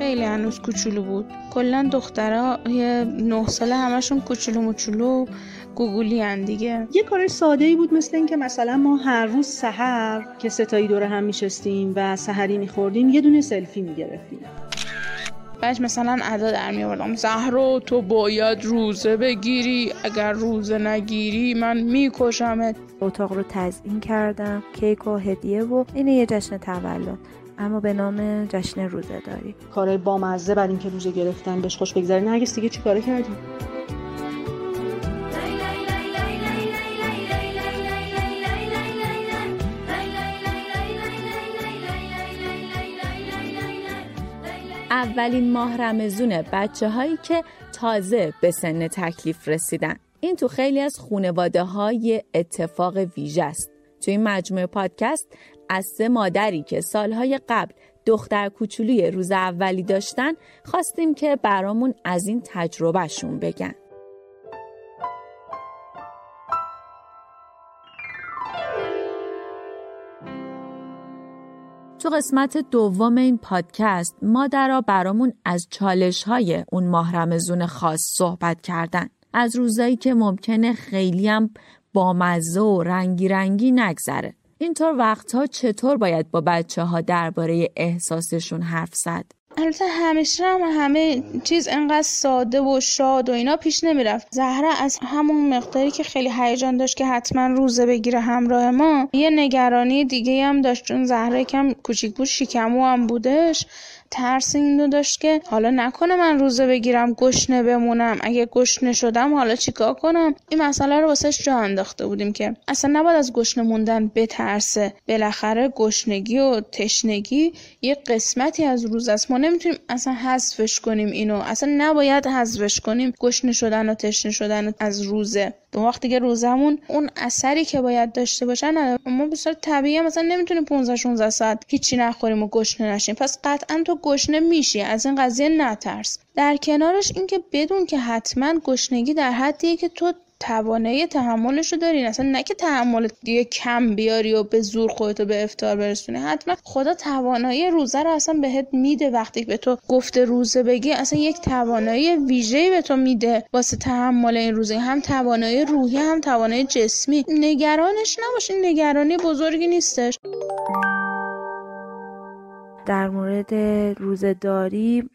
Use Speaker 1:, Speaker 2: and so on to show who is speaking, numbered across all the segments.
Speaker 1: خیلی هنوز کوچولو بود. کلا دخترها یه نه ساله همشون کوچولو موچولو گوگولی هن دیگه.
Speaker 2: یه کار ساده ای بود مثل اینکه مثلا ما هر روز سحر که ستایی دور هم میشستیم و سحری میخوردیم یه دونه سلفی می‌گرفتیم.
Speaker 1: بعد مثلا ادا در می آوردم زهرا تو باید روزه بگیری اگر روزه نگیری من میکشمت.
Speaker 3: اتاق رو تزیین کردم کیک و هدیه و این یه جشن تولد. اما به نام جشن روزه داری
Speaker 2: کارهای بامزه بعد اینکه روزه گرفتن بهش خوش بگذره نرگس دیگه چی کاره کردیم؟
Speaker 4: اولین ماه رمزون بچه هایی که تازه به سن تکلیف رسیدن. این تو خیلی از خونواده های اتفاق ویژه است. تو این مجموعه پادکست از سه مادری که سالهای قبل دختر کوچولوی روز اولی داشتن خواستیم که برامون از این تجربهشون بگن تو قسمت دوم این پادکست مادرها برامون از چالش های اون ماه خاص صحبت کردن. از روزایی که ممکنه خیلی هم بامزه و رنگی رنگی نگذره. اینطور وقتها چطور باید با بچه ها درباره احساسشون حرف زد؟
Speaker 1: البته همیشه هم همه چیز انقدر ساده و شاد و اینا پیش نمی‌رفت. زهرا از همون مقداری که خیلی هیجان داشت که حتما روزه بگیره همراه ما یه نگرانی دیگه هم داشت. چون زهرا کم کوچیک بود شیکمو هم بودش. ترس اینو داشت که حالا نکنه من روزه بگیرم گشنه بمونم. اگه گشنه شدم حالا چیکار کنم؟ این مسئله رو واسش جا انداخته بودیم که اصلا نباید از گشنه موندن بترسه. بالاخره گشنگی و تشنگی یه قسمتی از روز است. ما نمی‌تونیم اصلا حذفش کنیم اینو. اصلا نباید حذفش کنیم گشنه شدن و تشنه شدن از روزه. به وقتی که روزمون اون اثری که باید داشته باشن ما به صورت طبیعی مثلا نمی‌تونیم 15 16 ساعت هیچی نخوریم و گشنه نشیم. پس قطعا تو گشنه میشی از این قضیه نترس. در کنارش اینکه بدون که حتما گشنگی در حدیه که تو توانایی تحملش رو دارین. اصلا نه که تحمل دیگه کم بیاری و به زور خودتو به افتار برسونی حتما خدا توانایی روزه رو اصلا بهت میده. وقتی به تو گفته روزه بگی اصلا یک توانایی ویژه‌ای به تو میده واسه تحمل این روزه. هم توانایی روحی هم توانایی جسمی. نگرانش نباشین نگرانی بزرگی نیستش.
Speaker 3: در مورد روزه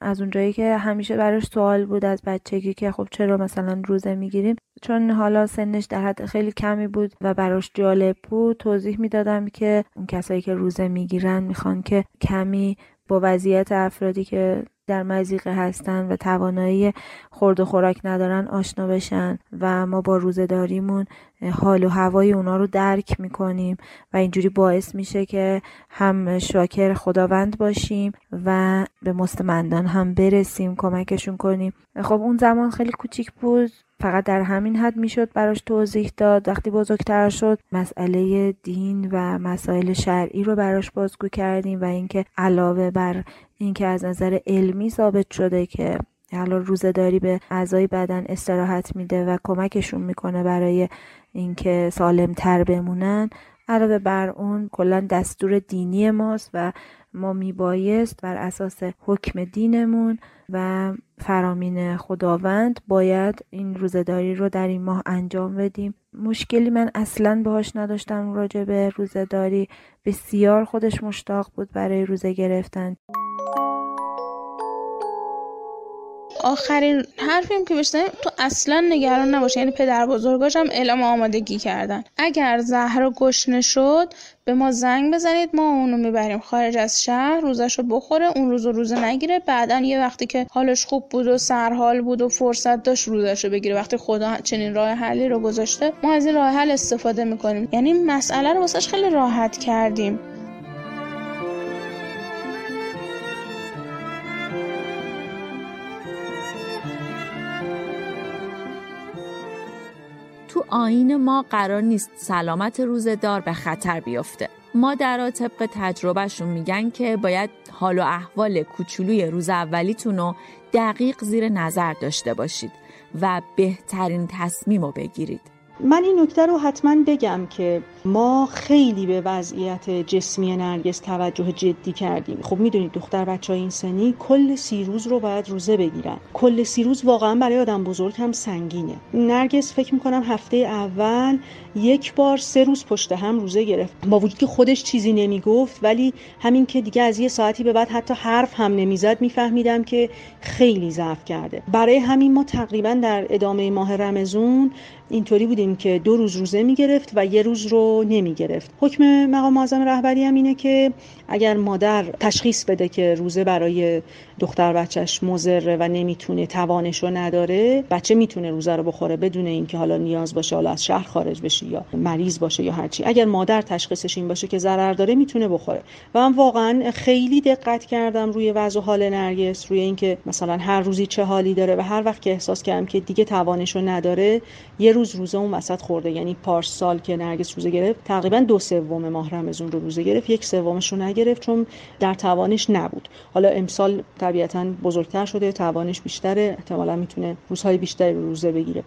Speaker 3: از اونجایی که همیشه براش سوال بود از بچگی که خب چرا مثلا روزه می‌گیریم. چون حالا سنش در حد خیلی کمی بود و براش جالب بود توضیح می‌دادم که اون کسایی که روزه می‌گیرن می‌خوان که کمی با وضعیت افرادی که در مزیقه هستن و توانایی خورد و خوراک ندارن آشنا بشن و ما با روزهداریمون حال و هوای اونا رو درک می‌کنیم و اینجوری باعث میشه که هم شاکر خداوند باشیم و به مستمندان هم برسیم کمکشون کنیم. خب اون زمان خیلی کوچیک بود. فقط در همین حد می‌شد براش توضیح داد. وقتی بزرگتر شد مسئله دین و مسائل شرعی رو براش بازگو کردیم و اینکه علاوه بر اینکه از نظر علمی ثابت شده که حالا روزه به اعضای بدن استراحت میده و کمکشون می‌کنه برای اینکه سالم تر بمونن. علاوه بر اون کلا دستور دینی ماست و ما میبایست بر اساس حکم دینمون و فرامین خداوند باید این روزداری رو در این ماه انجام بدیم. مشکلی من اصلا باهاش نداشتم راجع به روزداری بسیار خودش مشتاق بود برای روزه گرفتن.
Speaker 1: آخرین حرفیم که بشنیم تو اصلا نگران نباش. یعنی پدر بزرگاش هم اعلام آمادگی کردن. اگر زهرا گشنه شد به ما زنگ بزنید ما اونو می‌بریم خارج از شهر روزش رو بخوره اون روز و روزه نگیره. بعدا یه وقتی که حالش خوب بود و سرحال بود و فرصت داشت روزش رو بگیره. وقتی خدا چنین راه حلی رو گذاشته ما از این راه حل استفاده می‌کنیم. یعنی مسئله رو واسش خیلی راحت کردیم.
Speaker 4: تو آین ما قرار نیست سلامت روزدار به خطر بیفته. مادرها طبق تجربهشون میگن که باید حال و احوال کوچولوی روز اولیتون رو دقیق زیر نظر داشته باشید و بهترین تصمیم رو بگیرید.
Speaker 2: من این نکته رو حتما بگم که ما خیلی به وضعیت جسمی نرگس توجه جدی کردیم. خب می‌دونید دختر بچه های این سنی کل سی روز رو باید روزه بگیرن. کل سی روز واقعا برای آدم بزرگ هم سنگینه. نرگس فکر می‌کنم هفته اول یک بار سه روز پشت هم روزه گرفت. با وجود که خودش چیزی نمی‌گفت ولی همین که دیگه از یه ساعتی به بعد حتی حرف هم نمی‌زد میفهمیدم که خیلی ضعف کرده. برای همین ما تقریبا در ادامه ماه رمزون اینطوری بودیم که دو روز روزه می‌گرفت و یه روز رو نمی‌گرفت. حکم مقام معظم رهبری هم اینه که اگر مادر تشخیص بده که روزه برای دختر بچهش مزره و نمی‌تونه توانش نداره بچه می‌تونه روزه رو بخوره بدون اینکه حالا نیاز باشه حالا از شهر خارج بشه یا مریض باشه یا هرچی. اگر مادر تشخیصش این باشه که ضرر داره می‌تونه بخوره. و من واقعا خیلی دقت کردم روی وضع و حال نرگس روی اینکه مثلا هر روزی چه حالی داره و هر وقت که احساس کردم که دیگه توانش نداره یه روز روزه اون وسط خورده. یعنی پارسال که نرگس روزه گرفت. تقریبا دو سوم ماه رمضان رو روزه گرفت. یک سومش رو نگرفت چون در توانش نبود. حالا امسال طبیعتا بزرگتر شده. توانش بیشتره. احتمالا می‌تونه روزهای بیشتری رو روزه بگیره.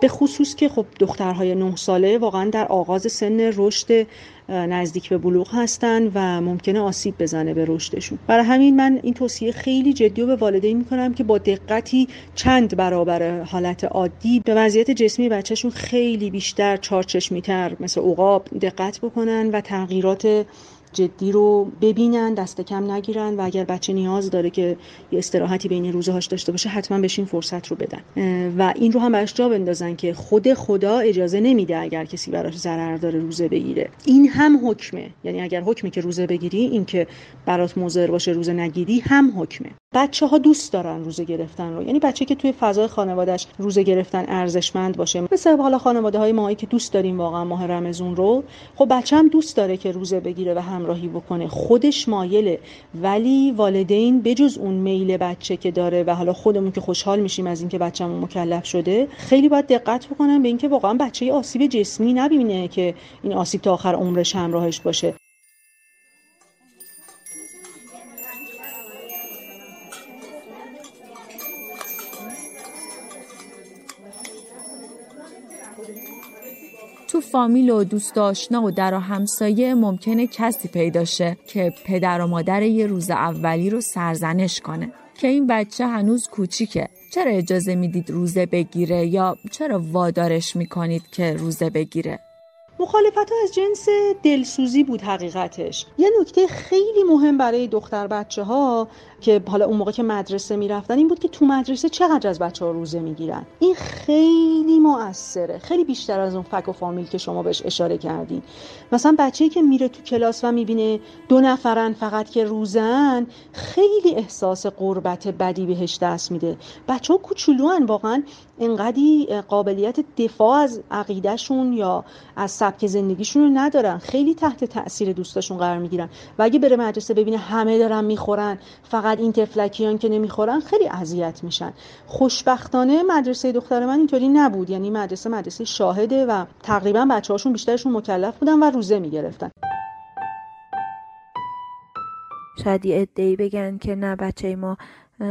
Speaker 2: به خصوص که خب دخترهای نه ساله واقعا در آغاز سن رشد نزدیک به بلوغ هستن و ممکنه آسیب بزنه به رشدشون. برای همین من این توصیه خیلی جدی و به والدین می‌کنم که با دقتی چند برابر حالت عادی به وضعیت جسمی بچهشون خیلی بیشتر چارچشمیتر مثل عقاب دقت بکنن و تغییرات جدی رو ببینن دست کم نگیرن و اگر بچه نیاز داره که یه استراحتی بین روزهاش داشته باشه حتما بهش این فرصت رو بدن. و این رو هم براش جا بندازن که خود خدا اجازه نمیده اگر کسی براش ضرر داره روزه بگیره. این هم حکمه. یعنی اگر حکمه که روزه بگیری این که برات مضر باشه روزه نگیری هم حکمه. بچه ها دوست دارن روزه گرفتن رو. یعنی بچه که توی فضای خانوادهش روزه گرفتن ارزشمند باشه. مثل حالا خانواده های ماهی که دوست داریم واقعا ماه رمزون رو. خب بچه هم دوست داره که روزه بگیره و همراهی بکنه. خودش مایله. ولی والدین بجز اون میل بچه که داره و حالا خودمون که خوشحال میشیم از اینکه بچه‌مون مکلف شده خیلی باید دقت بکنن به اینکه واقعا بچه آسیب جسمی نبینه که این آسیب تا آخر عمرش همراهش باشه.
Speaker 4: فامیل و دوست آشنا و در و همسایه ممکنه کسی پیدا شه که پدر و مادر یه روز اولی رو سرزنش کنه. که این بچه هنوز کوچیکه. چرا اجازه می‌دید روزه بگیره یا چرا وادارش می‌کنید که روزه بگیره؟
Speaker 2: مخالفت ها از جنس دلسوزی بود حقیقتش. یه نکته خیلی مهم برای دختر بچه ها که حالا اون موقع که مدرسه می‌رفتن این بود که تو مدرسه چقدر از بچه ها روزه می‌گیرن. این خیلی مؤثره خیلی بیشتر از اون فک و فامیل که شما بهش اشاره کردین. مثلا بچه‌ای که میره تو کلاس و می‌بینه دو نفرن فقط که روزن خیلی احساس قربت بدی بهش دست میده. بچه ها کوچولوان واقعا انقدی قابلیت دفاع از عقیدهشون یا از سبک زندگیشون رو ندارن. خیلی تحت تاثیر دوستاشون قرار می‌گیرن. و اگه بره مدرسه ببینه همه دارن می‌خورن فقط این تفلکیان که نمی‌خورن خیلی اذیت میشن. خوشبختانه مدرسه دختر من اینطوری نبود. یعنی مدرسه مدرسه شاهده و تقریبا بچه هاشون بیشترشون مکلف بودن و روزه می‌گرفتن.
Speaker 3: شاید یه ادهی بگن که نه بچه ما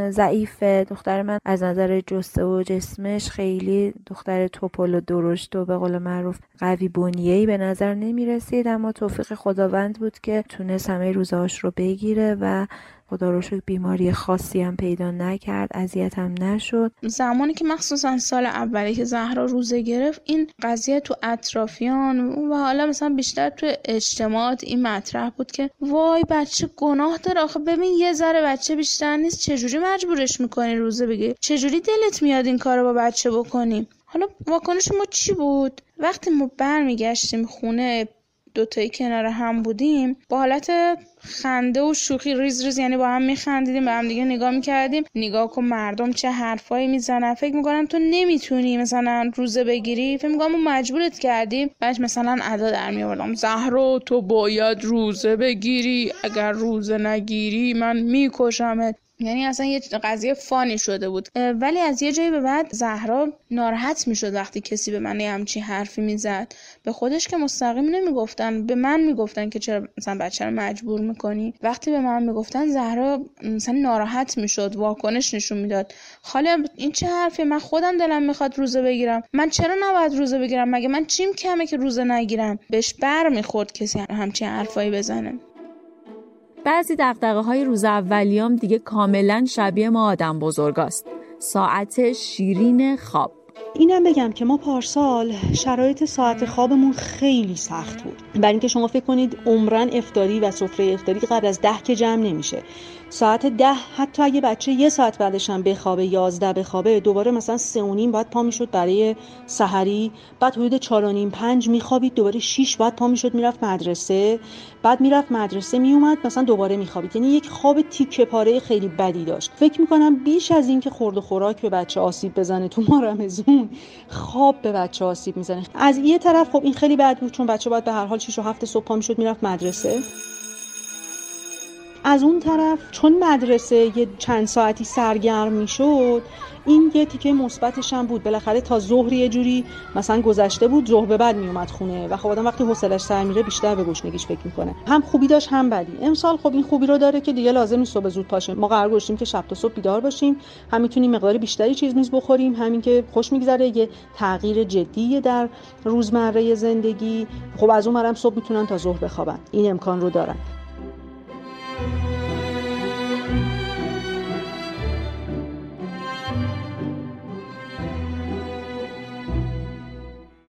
Speaker 3: ضعیفه دختر من از نظر جسته و جسمش خیلی دختر توپل و درشت و به قول معروف قوی بنیهی به نظر نمی رسید اما توفیق خداوند بود که تونست همه روزهاش رو بگیره و خدا رو شکر بیماری خاصی هم پیدا نکرد اذیت هم نشد.
Speaker 1: زمانی که مخصوصا سال اولی که زهرا روزه گرفت این قضیه تو اطرافیان و حالا مثلا بیشتر تو اجتماعات این مطرح بود که وای بچه گناه داره آخه ببین یه ذره بچه بیشتر نیست چجوری مجبورش می‌کنی روزه بگیری؟ چجوری دلت میاد این کارو با بچه بکنیم حالا واکنش ما چی بود؟ وقتی ما برمیگشتیم خونه دوتایی کنار هم بودیم با حالت خنده و شوخی ریز ریز یعنی با هم میخندیدیم به هم دیگه نگاه می‌کردیم. نگاه کن مردم چه حرفایی می‌زنن. فکر می‌کنم تو نمی‌تونی مثلا روزه بگیری. فکر می‌کنم مجبورت کردیم. بعد مثلا ادا در میآوردم. زهرا تو باید روزه بگیری. اگر روزه نگیری من میکشمت. یعنی اصلا یه قضیه فانی شده بود. ولی از یه جایی به بعد زهرا ناراحت می‌شد وقتی کسی به من یه همچین حرفی می‌زد. به خودش که مستقیم نمی‌گفتن به من می‌گفتن که چرا مثلا بچه رو مجبور می‌کنی. وقتی به من می‌گفتن زهرا مثلا ناراحت می‌شد واکنش نشون می‌داد. خاله این چه حرفی من خودم دلم می‌خواد روزه بگیرم. من چرا نباید روزه بگیرم؟ مگه من چیم کمه که روزه نگیرم؟ بهش بر می‌خورد کسی همچین حرفایی بزنه.
Speaker 4: بعضی دقدقه های روز اولیام دیگه کاملا شبیه ما آدم بزرگاست ساعت شیرین خواب.
Speaker 2: اینم بگم که ما پارسال شرایط ساعت خوابمون خیلی سخت بود. برای اینکه شما فکر کنید عمرن افتاری و سفره افتاری قبل از ده که جمع نمیشه. ساعت ده حتی اگه بچه یه ساعت بعدش هم بخوابه یازده بخوابه دوباره مثلا سه و نیم باید پا می‌شد برای سحری. بعد حدود چهار و نیم پنج میخوابید دوباره شیش باید پا می‌شد می‌رفت مدرسه. بعد می‌رفت مدرسه میومد مثلا دوباره میخوابید. یعنی یک خواب تیکه پاره خیلی بدی داشت. فکر می‌کنم بیش از اینکه خورد و خوراک به بچه آسیب بزنه تو ما رمزون خواب به بچه آسیب می‌زنه. از یه طرف خب این خیلی بد بود چون بچه باید به هر حال 6 و 7 صبح پا می‌شد می‌رفت مدرسه. از اون طرف چون مدرسه یه چند ساعتی سرگرم می‌شد این یه تیکه مثبتش هم بود. بالاخره تا ظهر یه جوری مثلا گذشته بود ظهر به بعد میومد خونه و خب آدم وقتی حوصلش سر میره بیشتر به گشنگیش فکر می‌کنه. هم خوبی داشت هم بدی. امسال خب این خوبی رو داره که دیگه لازم نیست صبح زود پاشه ما قرار گذاشتیم که شب تا صبح بیدار باشیم. هم می‌تونیم مقدار بیشتری چیز میز بخوریم. همین که خوش میگذره یه تغییر جدی در روزمره زندگی. خب از اون صبح می‌تونن تا ظهر بخوابن. این امکان رو دارن.